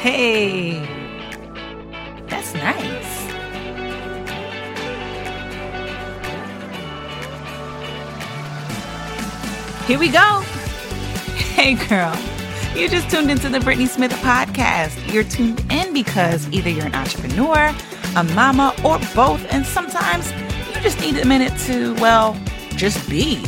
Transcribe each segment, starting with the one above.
Hey, that's nice. Here we go. Hey, girl. You just tuned into the Brittnee Smith podcast. You're tuned in because either you're an entrepreneur, a mama, or both, and sometimes you just need a minute to, well, just be.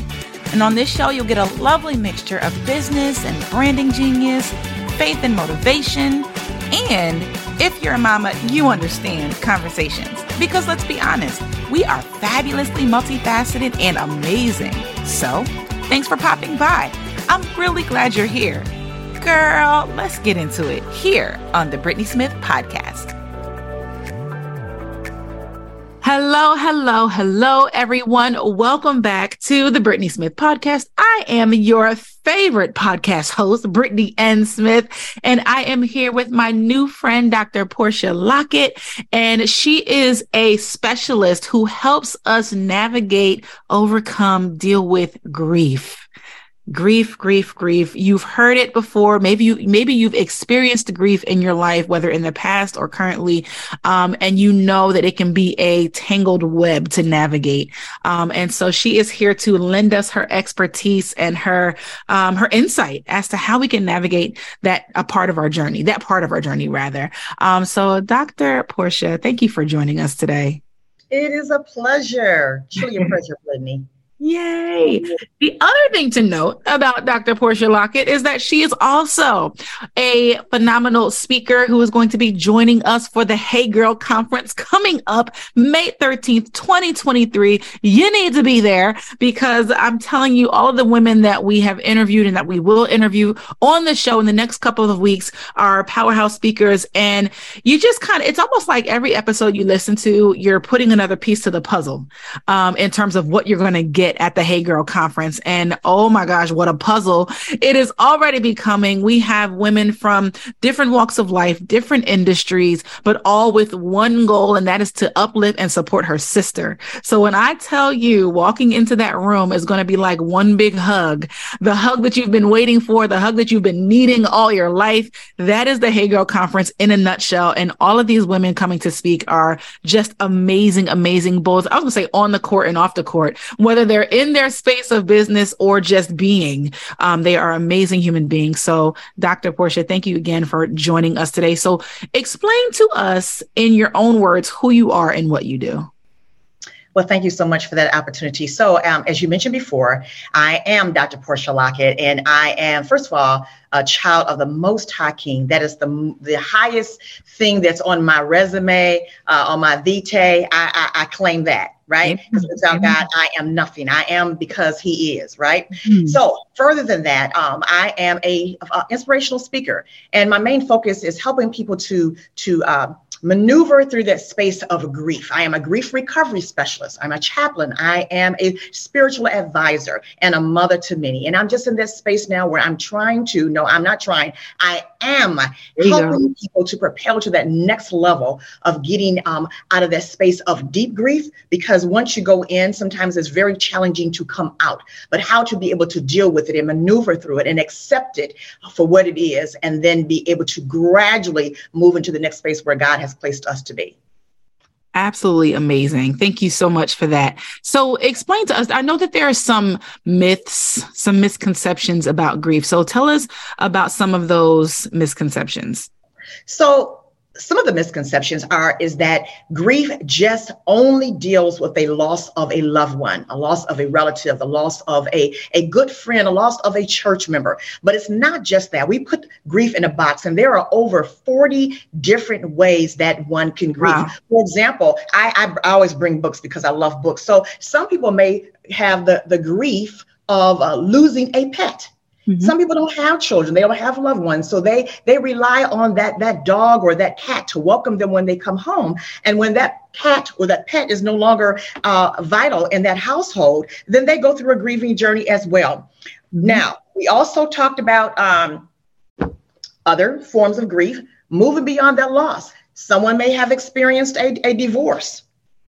And on this show, you'll get a lovely mixture of business and branding genius, faith and motivation, and if you're a mama, you understand conversations. Because let's be honest, we are fabulously multifaceted and amazing. So, thanks for popping by. I'm really glad you're here. Girl, let's get into it here on the Brittnee Smith Podcast. Hello, hello, hello, everyone. Welcome back to the Brittnee Smith podcast. I am your favorite podcast host, Brittnee N. Smith, and I am here with my new friend, Dr. Portia Lockett, and she is a specialist who helps us navigate, overcome, deal with grief grief grief grief. You've heard it before. Maybe you maybe you've experienced grief in your life whether in the past or currently um, and you know that it can be a tangled web to navigate. Um, and so she is here to lend us her expertise and her um, her insight as to how we can navigate that a part of our journey that part of our journey rather. Um, so dr portia thank you for joining us today. It is a pleasure truly a pleasure brittnee Yay. The other thing to note about Dr. Portia Lockett is that she is also a phenomenal speaker who is going to be joining us for the Hey Girl Conference coming up May 13th, 2023. You need to be there because I'm telling you, all of the women that we have interviewed and that we will interview on the show in the next couple of weeks are powerhouse speakers. And you just kind of, it's almost like every episode you listen to, you're putting another piece to the puzzle um, in terms of what you're going to get at the Hey Girl conference. And oh my gosh, what a puzzle it is already becoming. We have women from different walks of life, different industries, but all with one goal, and that is to uplift and support her sister. So when I tell you walking into that room is going to be like one big hug, the hug that you've been waiting for, the hug that you've been needing all your life, that is the Hey Girl conference in a nutshell. And all of these women coming to speak are just amazing, amazing bulls. I was going to say on the court and off the court, whether they're they're in their space of business or just being. Um, they are amazing human beings. So, Dr. Portia, thank you again for joining us today. So, explain to us in your own words who you are and what you do. Well, thank you so much for that opportunity. So, um, as you mentioned before, I am Dr. Portia Lockett, and I am, first of all, a child of the Most High King. That is the the highest thing that's on my resume, uh, on my vitae. I, I, I claim that right? Because without God, I am nothing. I am because He is, right? Mm-hmm. So, further than that, um, I am a, a, inspirational speaker, and my main focus is helping people to to uh, maneuver through that space of grief. I am a grief recovery specialist. I'm a chaplain. I am a spiritual advisor and a mother to many. And I'm just in this space now where I'm trying to, no, I'm not trying. I am helping people to propel to that next level of getting um, out of that space of deep grief. Because once you go in, sometimes it's very challenging to come out. But how to be able to deal with it and maneuver through it and accept it for what it is, and then be able to gradually move into the next space where God has has placed us to be. Absolutely amazing. Thank you so much for that. So, explain to us. I know that there are some myths, some misconceptions about grief. So, tell us about some of those misconceptions. So, some of the misconceptions are is that grief just only deals with a loss of a loved one, a loss of a relative, the loss of a, a good friend, a loss of a church member. But it's not just that. We put grief in a box, and there are over 40 different ways that one can grieve. Wow. For example, I, I, always bring books because I love books. So some people may have the, the grief of uh, losing a pet Mm-hmm. Some people don't have children; they don't have loved ones, so they they rely on that that dog or that cat to welcome them when they come home. And when that cat or that pet is no longer uh, vital in that household, then they go through a grieving journey as well. Mm-hmm. Now, we also talked about um, other forms of grief, moving beyond that loss. Someone may have experienced a, a divorce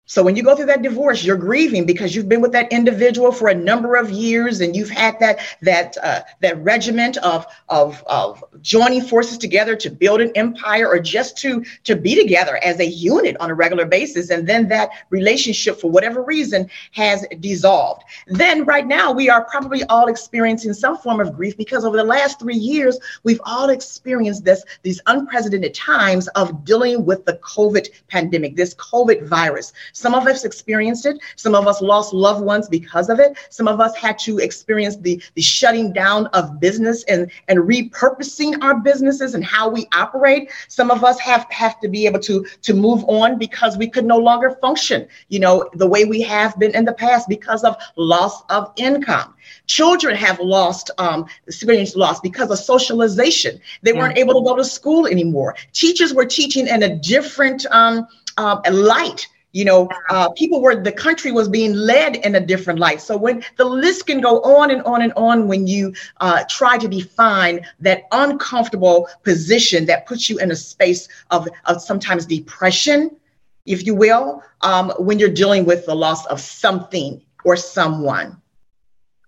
So when you go through that divorce, you're grieving because you've been with that individual for a number of years, and you've had that that uh, that regiment of, of of joining forces together to build an empire, or just to to be together as a unit on a regular basis, and then that relationship, for whatever reason, has dissolved. Then right now we are probably all experiencing some form of grief because over the last three years we've all experienced this these unprecedented times of dealing with the COVID pandemic, this COVID virus. Some of us experienced it. Some of us lost loved ones because of it. Some of us had to experience the, the shutting down of business and, and repurposing our businesses and how we operate. Some of us have, have to be able to, to move on because we could no longer function, you know, the way we have been in the past because of loss of income. Children have lost, um, experienced loss because of socialization. They yeah. weren't able to go to school anymore. Teachers were teaching in a different um, uh, light you know uh, people were the country was being led in a different light so when the list can go on and on and on when you uh, try to define that uncomfortable position that puts you in a space of, of sometimes depression if you will um, when you're dealing with the loss of something or someone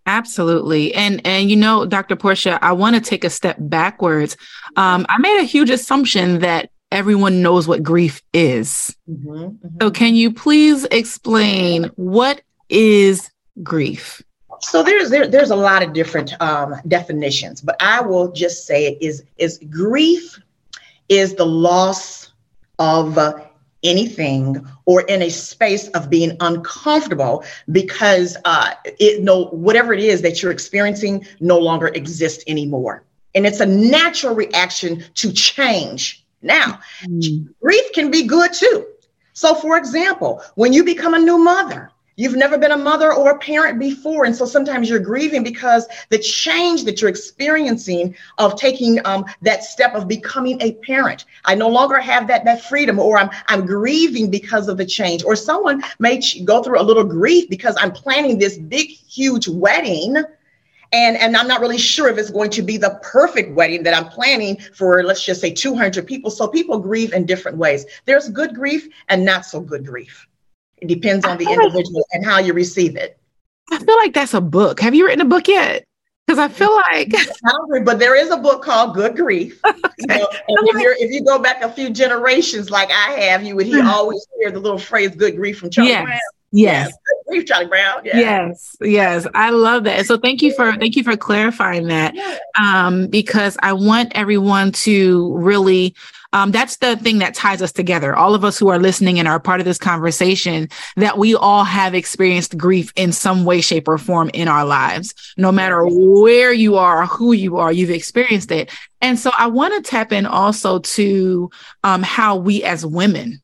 Absolutely. And and you know, Dr. Portia, I want to take a step backwards. Um, I made a huge assumption that everyone knows what grief is. Mm-hmm, mm-hmm. So, can you please explain what is grief? So there's there, there's a lot of different um, definitions, but I will just say it is is grief is the loss of uh, anything or in a space of being uncomfortable because uh, it no whatever it is that you're experiencing no longer exists anymore, and it's a natural reaction to change now, mm. grief can be good too. So, for example, when you become a new mother, You've never been a mother or a parent before. And so sometimes you're grieving because the change that you're experiencing of taking um, that step of becoming a parent. I no longer have that, that freedom, or I'm, I'm grieving because of the change. Or someone may go through a little grief because I'm planning this big, huge wedding and and i'm not really sure if it's going to be the perfect wedding that i'm planning for let's just say 200 people so people grieve in different ways there's good grief and not so good grief it depends on the individual like, and how you receive it i feel like that's a book have you written a book yet because I feel like, but there is a book called Good Grief. okay. you know, and if, you're, if you go back a few generations, like I have, you would hear hmm. always hear the little phrase "Good Grief" from Charlie yes. Brown. Yes. yes. Charlie Brown. Yeah. Yes. Yes. I love that. So thank you for thank you for clarifying that. Um, because I want everyone to really um, that's the thing that ties us together. All of us who are listening and are part of this conversation, that we all have experienced grief in some way, shape, or form in our lives. No matter where you are, who you are, you've experienced it. And so I want to tap in also to um, how we as women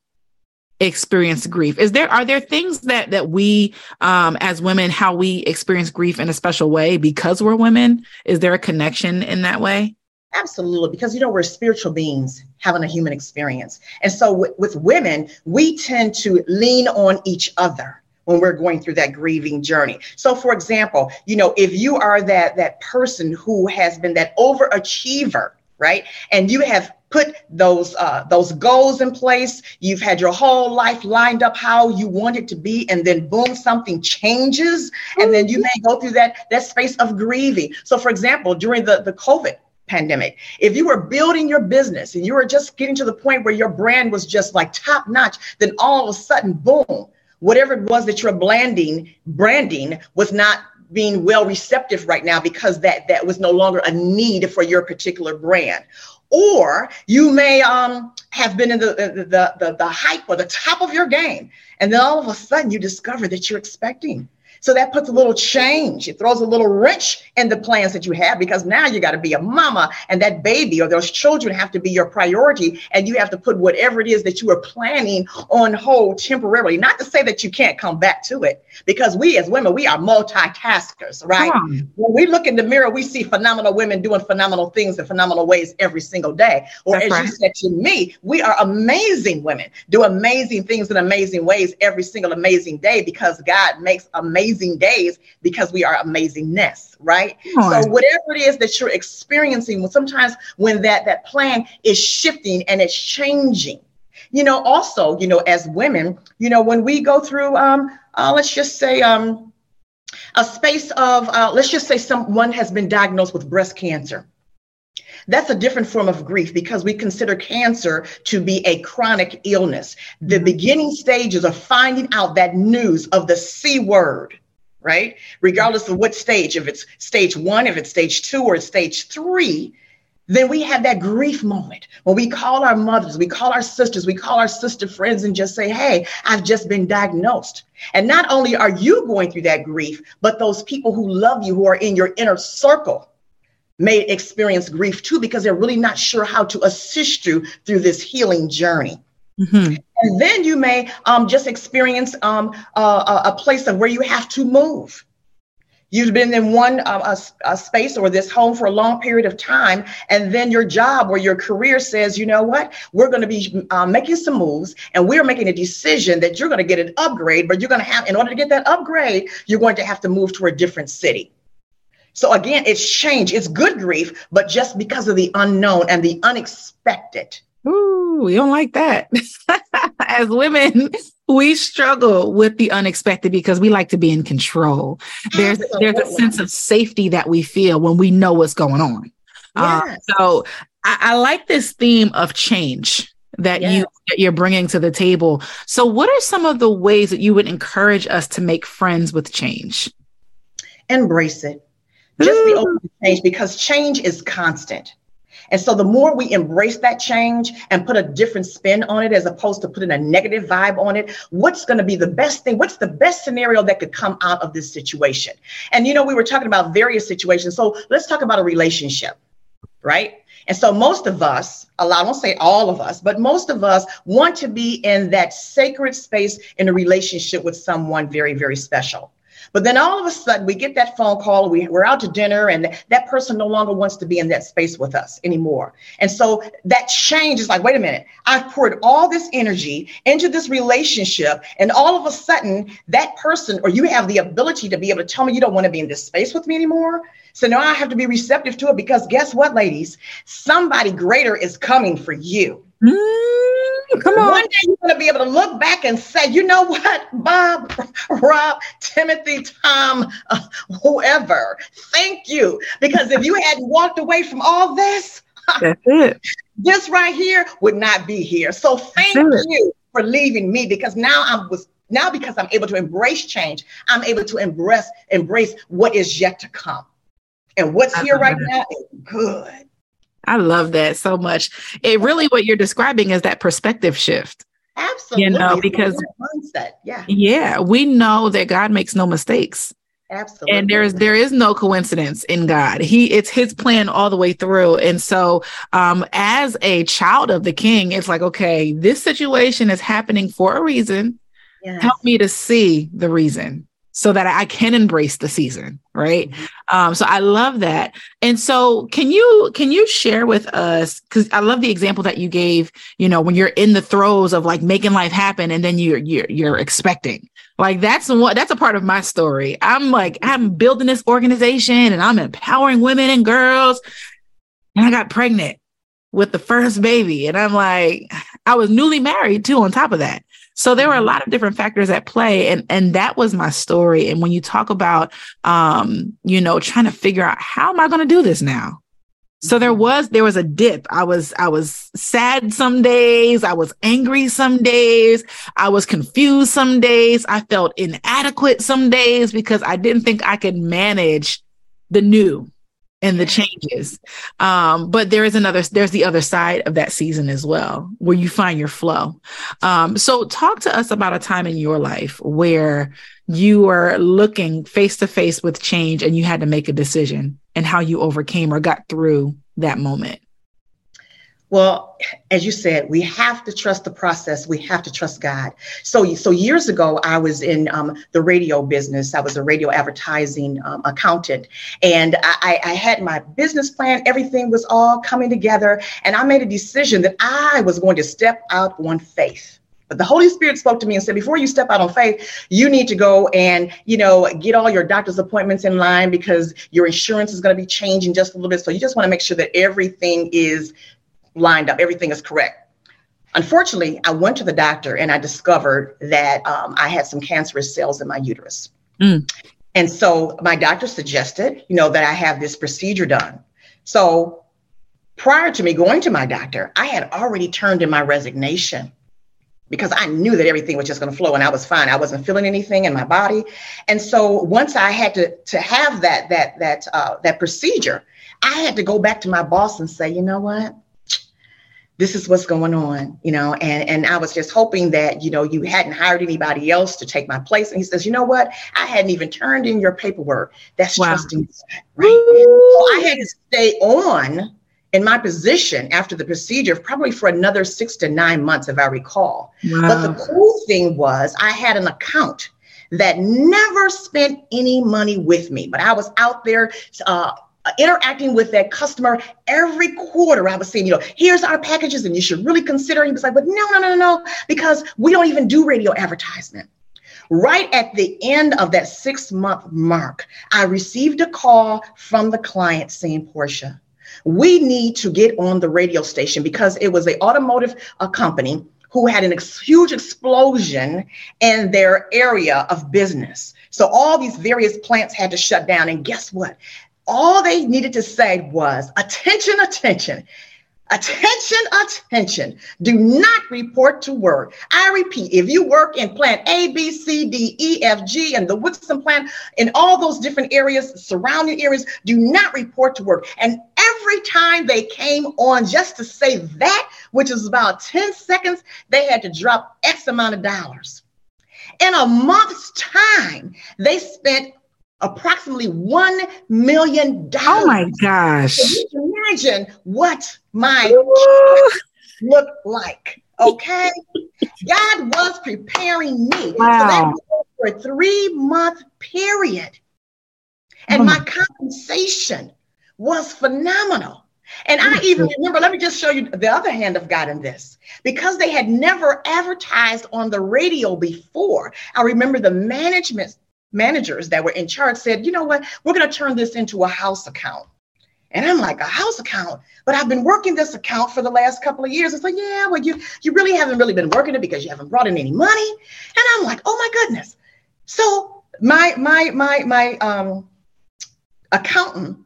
experience grief is there are there things that that we um as women how we experience grief in a special way because we're women is there a connection in that way absolutely because you know we're spiritual beings having a human experience and so with, with women we tend to lean on each other when we're going through that grieving journey. So for example, you know, if you are that that person who has been that overachiever, right? And you have put those uh, those goals in place. You've had your whole life lined up how you want it to be, and then boom, something changes, and then you may go through that that space of grieving. So, for example, during the the COVID pandemic. If you were building your business and you were just getting to the point where your brand was just like top notch, then all of a sudden, boom, whatever it was that you're branding, branding was not being well receptive right now because that that was no longer a need for your particular brand or you may um, have been in the, the, the, the hype or the top of your game. And then all of a sudden you discover that you're expecting so that puts a little change. It throws a little wrench in the plans that you have because now you got to be a mama and that baby or those children have to be your priority. And you have to put whatever it is that you are planning on hold temporarily. Not to say that you can't come back to it because we as women, we are multitaskers, right? When we look in the mirror, we see phenomenal women doing phenomenal things in phenomenal ways every single day. Or That's as right. you said to me, we are amazing women, do amazing things in amazing ways every single amazing day because God makes amazing amazing days because we are amazingness, right? So whatever it is that you're experiencing, well, sometimes when that that plan is shifting and it's changing, you know, also, you know, as women, you know, when we go through, um, uh, let's just say, um, a space of, uh, let's just say someone has been diagnosed with breast cancer. That's a different form of grief because we consider cancer to be a chronic illness. The mm-hmm. beginning stages of finding out that news of the C word, right? Regardless of what stage, if it's stage one, if it's stage two, or stage three, then we have that grief moment when we call our mothers, we call our sisters, we call our sister friends and just say, Hey, I've just been diagnosed. And not only are you going through that grief, but those people who love you, who are in your inner circle, may experience grief too, because they're really not sure how to assist you through this healing journey. Mm-hmm. And then you may um, just experience um, a, a place of where you have to move You've been in one uh, a, a space or this home for a long period of time, and then your job or your career says, you know what, we're going to be uh, making some moves, and we're making a decision that you're going to get an upgrade, but you're going to have, in order to get that upgrade, you're going to have to move to a different city. So again, it's change. It's good grief, but just because of the unknown and the unexpected. Ooh, we don't like that. As women, we struggle with the unexpected because we like to be in control. There's there's a sense of safety that we feel when we know what's going on. Yes. Uh, so I, I, like this theme of change that yes. you that you're bringing to the table. So, what are some of the ways that you would encourage us to make friends with change? Embrace it. Just be open to change because change is constant. And so the more we embrace that change and put a different spin on it, as opposed to putting a negative vibe on it, what's going to be the best thing? What's the best scenario that could come out of this situation? And, you know, we were talking about various situations. So let's talk about a relationship, right? And so most of us, a lot, I won't say all of us, but most of us want to be in that sacred space in a relationship with someone very, very special. But then all of a sudden, we get that phone call. We, we're out to dinner, and that person no longer wants to be in that space with us anymore. And so that change is like, wait a minute, I've poured all this energy into this relationship, and all of a sudden, that person, or you have the ability to be able to tell me you don't want to be in this space with me anymore. So now I have to be receptive to it because guess what, ladies? Somebody greater is coming for you. Mm, come on. One day you're going to be able to look back and say, you know what, Bob, Rob, Timothy, Tom, uh, whoever, thank you. Because if you hadn't walked away from all this, That's it. this right here would not be here. So thank you for leaving me because now I was now because I'm able to embrace change, I'm able to embrace embrace what is yet to come. And what's here right now is good. I love that so much. It really what you're describing is that perspective shift. Absolutely. You know, because mindset. Yeah. Yeah. We know that God makes no mistakes. Absolutely. And there's there is no coincidence in God. He it's his plan all the way through. And so um as a child of the king, it's like, okay, this situation is happening for a reason. Yes. Help me to see the reason so that I can embrace the season, right? Mm-hmm. Um, so I love that. And so can you can you share with us because I love the example that you gave, you know, when you're in the throes of like making life happen and then you're you're you're expecting. Like that's what that's a part of my story. I'm like, I'm building this organization and I'm empowering women and girls. And I got pregnant with the first baby. And I'm like, I was newly married too, on top of that. So there were a mm-hmm. lot of different factors at play. And, and that was my story. And when you talk about, um, you know, trying to figure out how am I going to do this now? So there mm-hmm. was there was a dip. I was I was sad some days, I was angry some days, I was confused some days, I felt inadequate some days because I didn't think I could manage the new and the changes. Um, but there is another, there's the other side of that season as well, where you find your flow. Um, so talk to us about a time in your life where you were looking face to face with change and you had to make a decision and how you overcame or got through that moment. Well, as you said, we have to trust the process. We have to trust God. So, so years ago, I was in um, the radio business. I was a radio advertising um, accountant, and I, I had my business plan. Everything was all coming together, and I made a decision that I was going to step out on faith. But the Holy Spirit spoke to me and said, before you step out on faith, you need to go and, you know, get all your doctor's appointments in line because your insurance is going to be changing just a little bit. So you just want to make sure that everything is lined up, everything is correct. Unfortunately, I went to the doctor and I discovered that um, I had some cancerous cells in my uterus. Mm. And so my doctor suggested, you know, that I have this procedure done. So prior to me going to my doctor, I had already turned in my resignation because I knew that everything was just going to flow and I was fine. I wasn't feeling anything in my body. And so once I had to to have that that that uh, that procedure, I had to go back to my boss and say, you know what? This is what's going on, you know, and and I was just hoping that you know you hadn't hired anybody else to take my place. And he says, you know what? I hadn't even turned in your paperwork. That's wow. trusting, right? So I had to stay on in my position after the procedure, probably for another six to nine months, if I recall. Wow. But the cool thing was, I had an account that never spent any money with me, but I was out there. Uh, interacting with that customer every quarter. I was saying, you know, here's our packages, and you should really consider. He was like, but no, no, no, no, because we don't even do radio advertisement. Right at the end of that six month mark, I received a call from the client saying, Portia, we need to get on the radio station because it was an automotive uh, company who had an ex- huge explosion in their area of business. So all these various plants had to shut down. And guess what? All they needed to say was attention, attention. Attention, attention. Do not report to work. I repeat, if you work in plant A, B, C, D, E, F, G, and the Woodson plant, in all those different areas, surrounding areas, do not report to work. And every time they came on just to say that, which is about 10 seconds, they had to drop X amount of dollars. In a month's time, they spent approximately $1 million. Oh my gosh. So you can imagine what my looked like. Okay. God was preparing me. Wow. So that for a three month period. And oh. my compensation was phenomenal. And I even remember, let me just show you the other hand of God in this. Because they had never advertised on the radio before, I remember the management managers that were in charge said, you know what, we're going to turn this into a house account. And I'm like, a house account? But I've been working this account for the last couple of years. It's like, yeah, well, you you really haven't really been working it because you haven't brought in any money. And I'm like, oh my goodness. So my my my my um accountant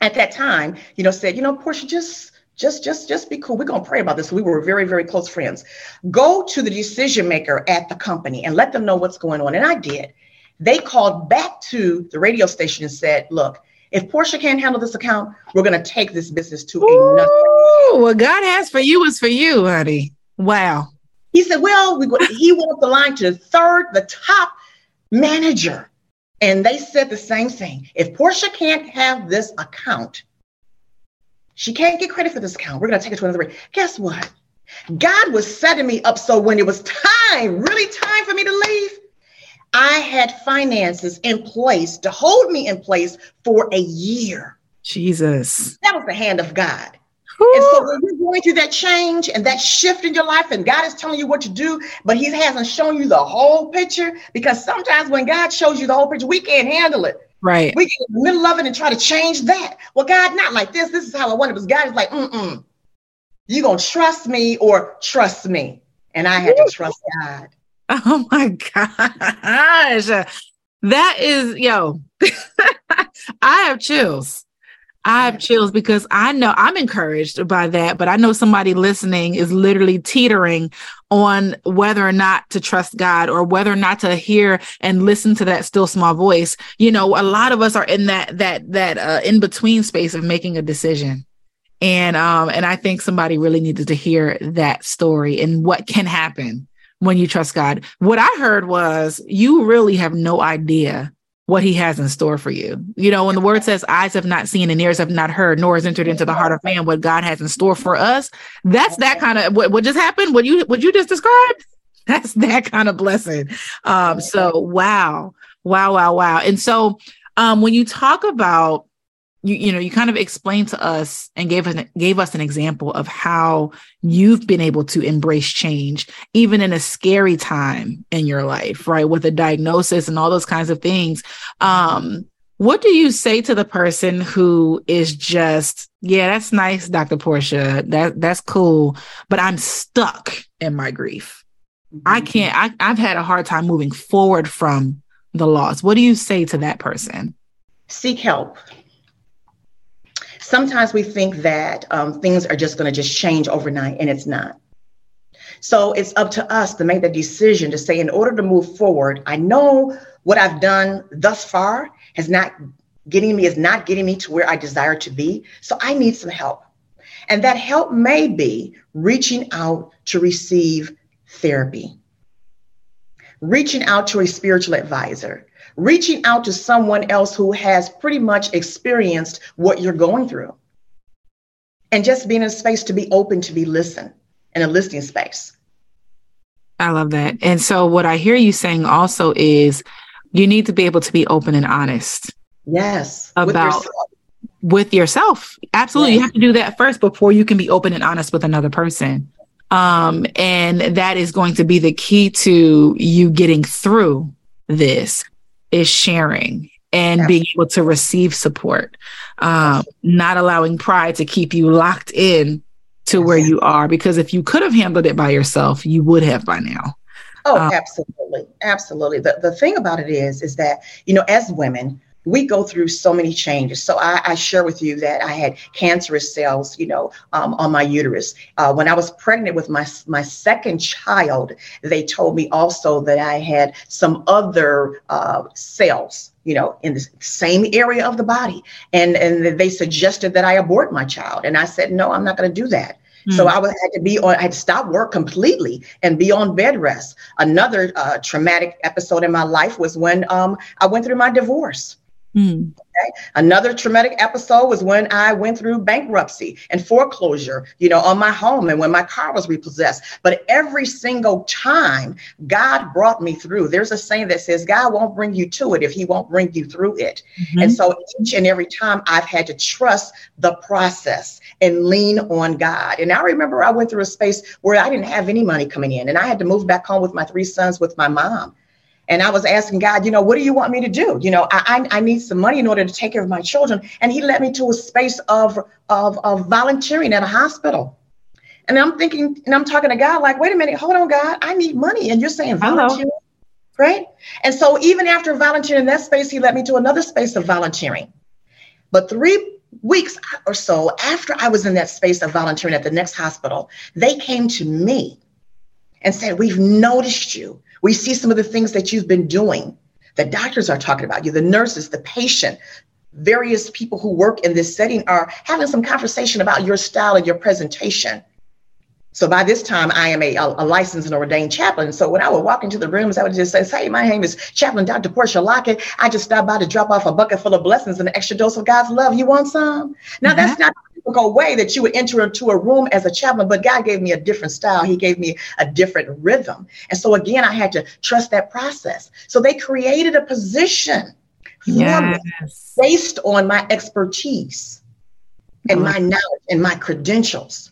at that time, you know, said, you know, Portia, just just just just be cool we're to pray about this we were very very close friends go to the decision maker at the company and let them know what's going on and i did they called back to the radio station and said, look, if Portia can't handle this account, we're going to take this business to another. What God has for you is for you, honey. Wow. He said, well, we, he went up the line to the third, the top manager. And they said the same thing. If Portia can't have this account, she can't get credit for this account. We're going to take it to another. Guess what? God was setting me up so when it was time, really time for me to leave, I had finances in place to hold me in place for a year. Jesus. That was the hand of God. Ooh. And so when you're going through that change and that shift in your life, and God is telling you what to do, but He hasn't shown you the whole picture, because sometimes when God shows you the whole picture, we can't handle it. Right. We get in the middle of it and try to change that. Well, God, not like this. This is how I want it. But God is like, mm-mm. You're gonna trust me or trust me? And I had to trust God. Oh my gosh. That is, yo, I have chills. I have chills because I know I'm encouraged by that, but I know somebody listening is literally teetering on whether or not to trust God or whether or not to hear and listen to that still small voice. You know, a lot of us are in that that that uh, in between space of making a decision. And um and I think somebody really needed to hear that story and what can happen when you trust God. What I heard was you really have no idea what he has in store for you. You know, when the word says eyes have not seen and ears have not heard, nor has entered into the heart of man what God has in store for us. That's that kind of what, what just happened. What you what you just described. That's that kind of blessing. Um, so wow, wow, wow, wow. And so um, when you talk about you you know you kind of explained to us and gave an, gave us an example of how you've been able to embrace change even in a scary time in your life right with a diagnosis and all those kinds of things um What do you say to the person who is just, yeah, that's nice, Dr. Portia. That that's cool, but I'm stuck in my grief. Mm-hmm. I can't. I, I've had a hard time moving forward from the loss. What do you say to that person? Seek help. Sometimes we think that um, things are just going to just change overnight, and it's not. So it's up to us to make the decision to say, in order to move forward, I know what I've done thus far has not getting me is not getting me to where I desire to be. So I need some help. And that help may be reaching out to receive therapy, reaching out to a spiritual advisor, reaching out to someone else who has pretty much experienced what you're going through. And just being in a space to be open to be listened in a listening space. I love that. And so, what I hear you saying also is you need to be able to be open and honest. Yes. About with yourself. With yourself. Absolutely. Yes. You have to do that first before you can be open and honest with another person. Um, and that is going to be the key to you getting through this is sharing and being able to receive support, um, not allowing pride to keep you locked in to where you are. Because if you could have handled it by yourself, you would have by now. Oh, um, absolutely. Absolutely. The, the thing about it is, is that, you know, as women, we go through so many changes. So I, I, share with you that I had cancerous cells, you know, um, on my uterus. Uh, when I was pregnant with my my second child, they told me also that I had some other uh, cells, you know, in the same area of the body, and and they suggested that I abort my child, and I said no, I'm not going to do that. So hmm. I had to be on, I had to stop work completely and be on bed rest. Another uh, traumatic episode in my life was when um, I went through my divorce. Mm. Okay. Another traumatic episode was when I went through bankruptcy and foreclosure, you know, on my home and when my car was repossessed. But every single time God brought me through, there's a saying that says, God won't bring you to it if he won't bring you through it. Mm-hmm. And so each and every time I've had to trust the process and lean on God. And I remember I went through a space where I didn't have any money coming in and I had to move back home with my three sons with my mom. And I was asking God, you know, what do you want me to do? You know, I, I, I need some money in order to take care of my children. And he led me to a space of, of, of volunteering at a hospital. And I'm thinking, and I'm talking to God, like, wait a minute, hold on, God, I need money. And you're saying volunteering, right? And so even after volunteering in that space, he led me to another space of volunteering. But three weeks or so after I was in that space of volunteering at the next hospital, they came to me and said, We've noticed you. We see some of the things that you've been doing. The doctors are talking about you, the nurses, the patient, various people who work in this setting are having some conversation about your style and your presentation. So by this time, I am a, a, licensed and ordained chaplain. So when I would walk into the rooms, I would just say, hey, my name is Chaplain Dr. Portia Lockett. I just stopped by to drop off a bucket full of blessings and an extra dose of God's love. You want some? Now, mm-hmm. that's not typical way that you would enter into a room as a chaplain, but God gave me a different style. He gave me a different rhythm. And so again, I had to trust that process. So they created a position yes. based on my expertise and my knowledge and my credentials.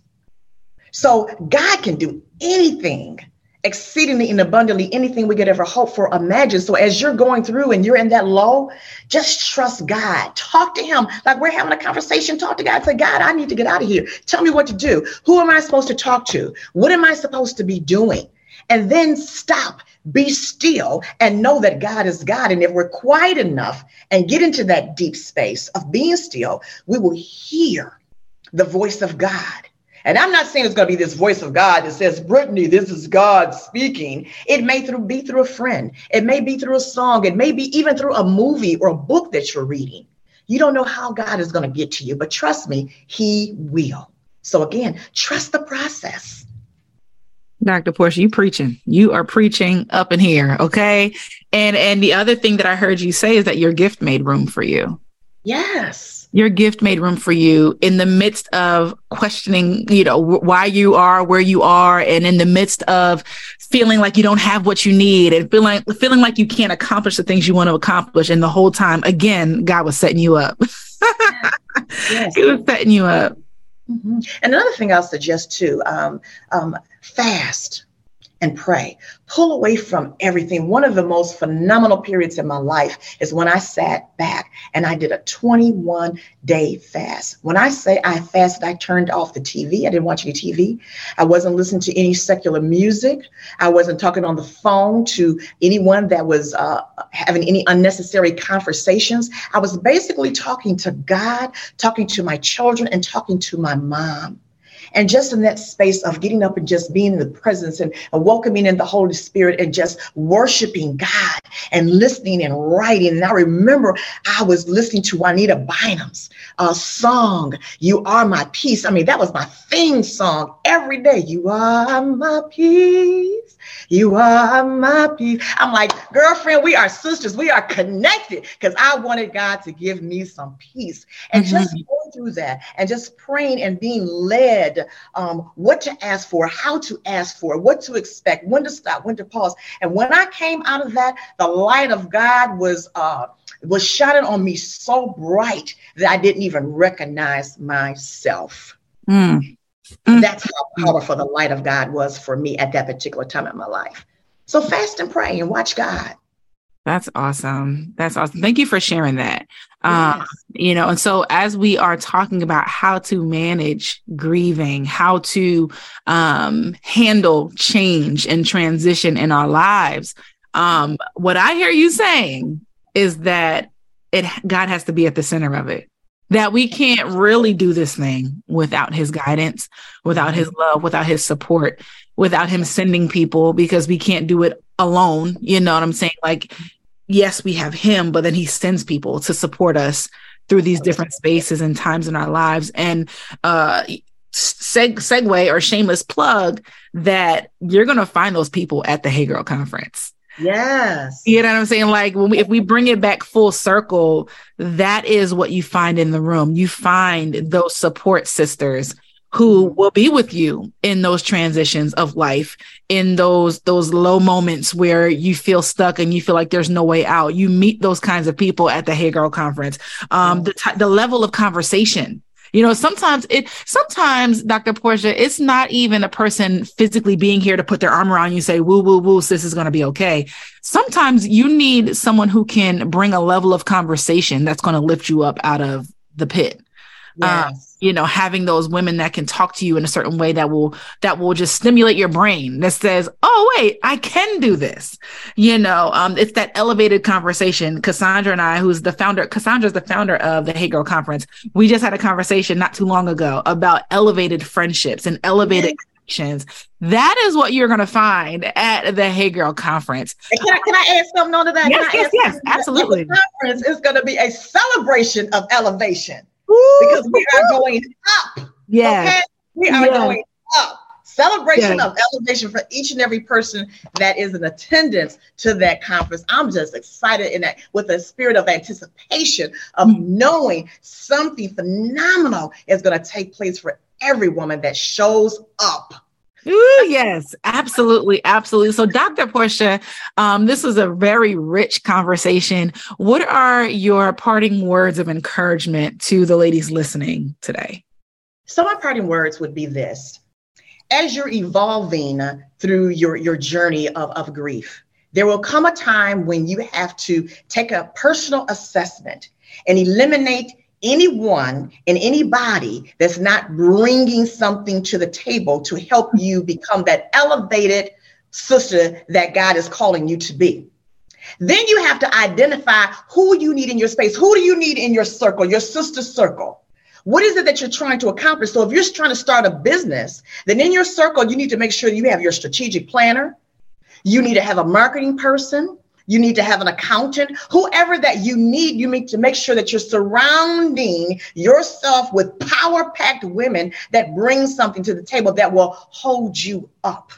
So God can do anything exceedingly and abundantly anything we could ever hope for imagine. So as you're going through and you're in that low just trust god. Talk to him. Like we're having a conversation. Talk to god. Say god i need to get out of here. Tell me what to do. Who am i supposed to talk to? What am i supposed to be doing? And then stop. Be still and know that god is god. And if we're quiet enough and get into that deep space of being still we will hear the voice of god and I'm not saying it's going to be this voice of God that says, Brittnee, this is God speaking. It may through, be through a friend. It may be through a song. It may be even through a movie or a book that you're reading. You don't know how God is going to get to you, but trust me, He will. So again, trust the process. Dr. Portia, you preaching. You are preaching up in here, okay? And and the other thing that I heard you say is that your gift made room for you. Yes your gift made room for you in the midst of questioning, you know, why you are where you are, and in the midst of feeling like you don't have what you need and feeling feeling like you can't accomplish the things you want to accomplish. And the whole time, again, God was setting you up. yes. He was setting you up. Mm-hmm. And another thing I'll suggest too, um, um, fast and pray. Pull away from everything. One of the most phenomenal periods in my life is when I sat back and I did a 21 day fast. When I say I fasted, I turned off the TV. I didn't watch any TV. I wasn't listening to any secular music. I wasn't talking on the phone to anyone that was uh, having any unnecessary conversations. I was basically talking to God, talking to my children, and talking to my mom. And just in that space of getting up and just being in the presence and, and welcoming in the Holy Spirit and just worshiping God and listening and writing. And I remember I was listening to Juanita Bynum's uh, song, You Are My Peace. I mean, that was my theme song every day. You are my peace. You are my peace. I'm like, girlfriend, we are sisters. We are connected because I wanted God to give me some peace. And mm-hmm. just through that and just praying and being led um, what to ask for, how to ask for, what to expect, when to stop, when to pause. And when I came out of that, the light of God was uh, was shining on me so bright that I didn't even recognize myself. Mm. Mm. That's how powerful the light of God was for me at that particular time in my life. So fast and pray and watch God. That's awesome. That's awesome. Thank you for sharing that. Um, you know, and so as we are talking about how to manage grieving, how to um, handle change and transition in our lives, um, what I hear you saying is that it God has to be at the center of it. That we can't really do this thing without his guidance, without his love, without his support, without him sending people because we can't do it alone. You know what I'm saying? Like, yes, we have him, but then he sends people to support us through these different spaces and times in our lives. And uh seg- segue or shameless plug that you're going to find those people at the Hey Girl conference. Yes. You know what I'm saying? Like when we, if we bring it back full circle, that is what you find in the room. You find those support sisters who will be with you in those transitions of life in those those low moments where you feel stuck and you feel like there's no way out you meet those kinds of people at the hey girl conference um the, t- the level of conversation you know, sometimes it, sometimes, Dr. Portia, it's not even a person physically being here to put their arm around you and say, woo, woo, woo, this is going to be okay. Sometimes you need someone who can bring a level of conversation that's going to lift you up out of the pit. Um, you know, having those women that can talk to you in a certain way that will that will just stimulate your brain that says, "Oh, wait, I can do this." You know, um, it's that elevated conversation. Cassandra and I, who's the founder, Cassandra's the founder of the Hey Girl Conference. We just had a conversation not too long ago about elevated friendships and elevated connections. That is what you're going to find at the Hey Girl Conference. Can I, can I add something on to that? Yes, yes, yes, absolutely. The conference is going to be a celebration of elevation because we are going up. Yeah. Okay? We are yeah. going up. Celebration of elevation for each and every person that is in attendance to that conference. I'm just excited in that with a spirit of anticipation of mm-hmm. knowing something phenomenal is going to take place for every woman that shows up. Ooh, yes, absolutely, absolutely. So, Dr. Portia, um, this was a very rich conversation. What are your parting words of encouragement to the ladies listening today? So, my parting words would be this: as you're evolving through your your journey of, of grief, there will come a time when you have to take a personal assessment and eliminate anyone and anybody that's not bringing something to the table to help you become that elevated sister that God is calling you to be. Then you have to identify who you need in your space. Who do you need in your circle, your sister circle? What is it that you're trying to accomplish? So if you're trying to start a business, then in your circle, you need to make sure you have your strategic planner. You need to have a marketing person. You need to have an accountant, whoever that you need. You need to make sure that you're surrounding yourself with power packed women that bring something to the table that will hold you up.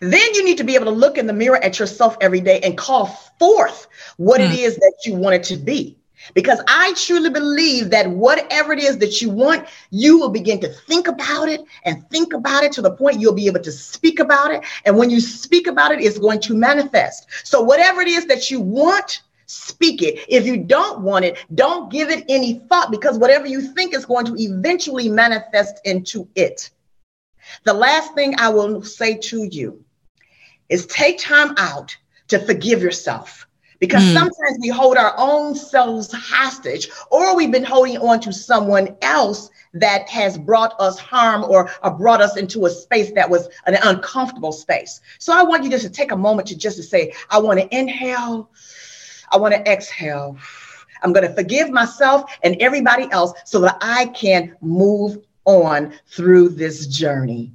Then you need to be able to look in the mirror at yourself every day and call forth what mm. it is that you want it to be. Because I truly believe that whatever it is that you want, you will begin to think about it and think about it to the point you'll be able to speak about it. And when you speak about it, it's going to manifest. So, whatever it is that you want, speak it. If you don't want it, don't give it any thought because whatever you think is going to eventually manifest into it. The last thing I will say to you is take time out to forgive yourself. Because mm. sometimes we hold our own selves hostage, or we've been holding on to someone else that has brought us harm or, or brought us into a space that was an uncomfortable space. So I want you just to take a moment to just to say, I want to inhale, I want to exhale. I'm going to forgive myself and everybody else so that I can move on through this journey.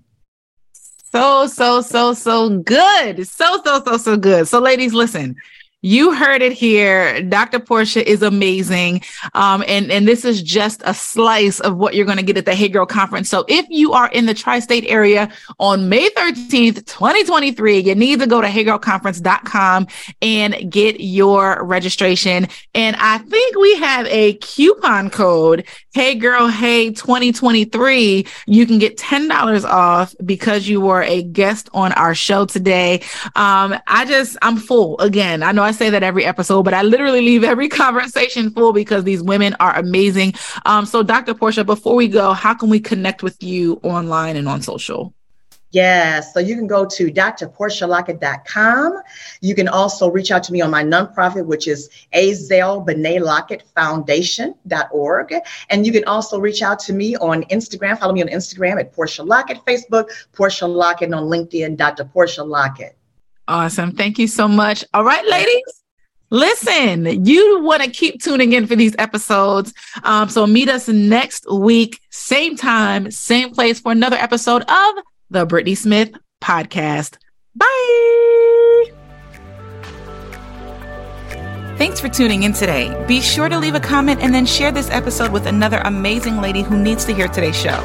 So, so, so, so good. So, so, so, so good. So, ladies, listen, you heard it here. Dr. Portia is amazing. Um, and, and this is just a slice of what you're going to get at the Hey Girl Conference. So if you are in the tri state area on May 13th, 2023, you need to go to heygirlconference.com and get your registration. And I think we have a coupon code, Hey Girl Hey 2023. You can get $10 off because you were a guest on our show today. Um, I just, I'm full again. I know I say that every episode, but I literally leave every conversation full because these women are amazing. Um, so, Dr. Portia, before we go, how can we connect with you online and on social? Yes. So you can go to drportialockett.com. You can also reach out to me on my nonprofit, which is Azel Benet. And you can also reach out to me on Instagram. Follow me on Instagram at Portia Lockett, Facebook, Portia Lockett, on LinkedIn, Dr. Portia Lockett. Awesome. Thank you so much. All right, ladies. Listen, you want to keep tuning in for these episodes. Um, so meet us next week, same time, same place for another episode of the Brittnee Smith Podcast. Bye. Thanks for tuning in today. Be sure to leave a comment and then share this episode with another amazing lady who needs to hear today's show.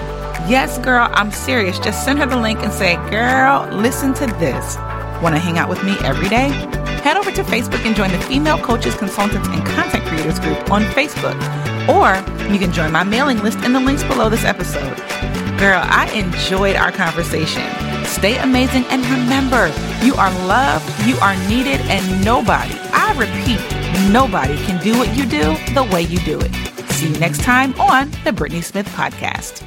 Yes, girl, I'm serious. Just send her the link and say, girl, listen to this. Want to hang out with me every day? Head over to Facebook and join the Female Coaches, Consultants, and Content Creators group on Facebook. Or you can join my mailing list in the links below this episode. Girl, I enjoyed our conversation. Stay amazing and remember, you are loved, you are needed, and nobody, I repeat, nobody can do what you do the way you do it. See you next time on the Brittnee Smith Podcast.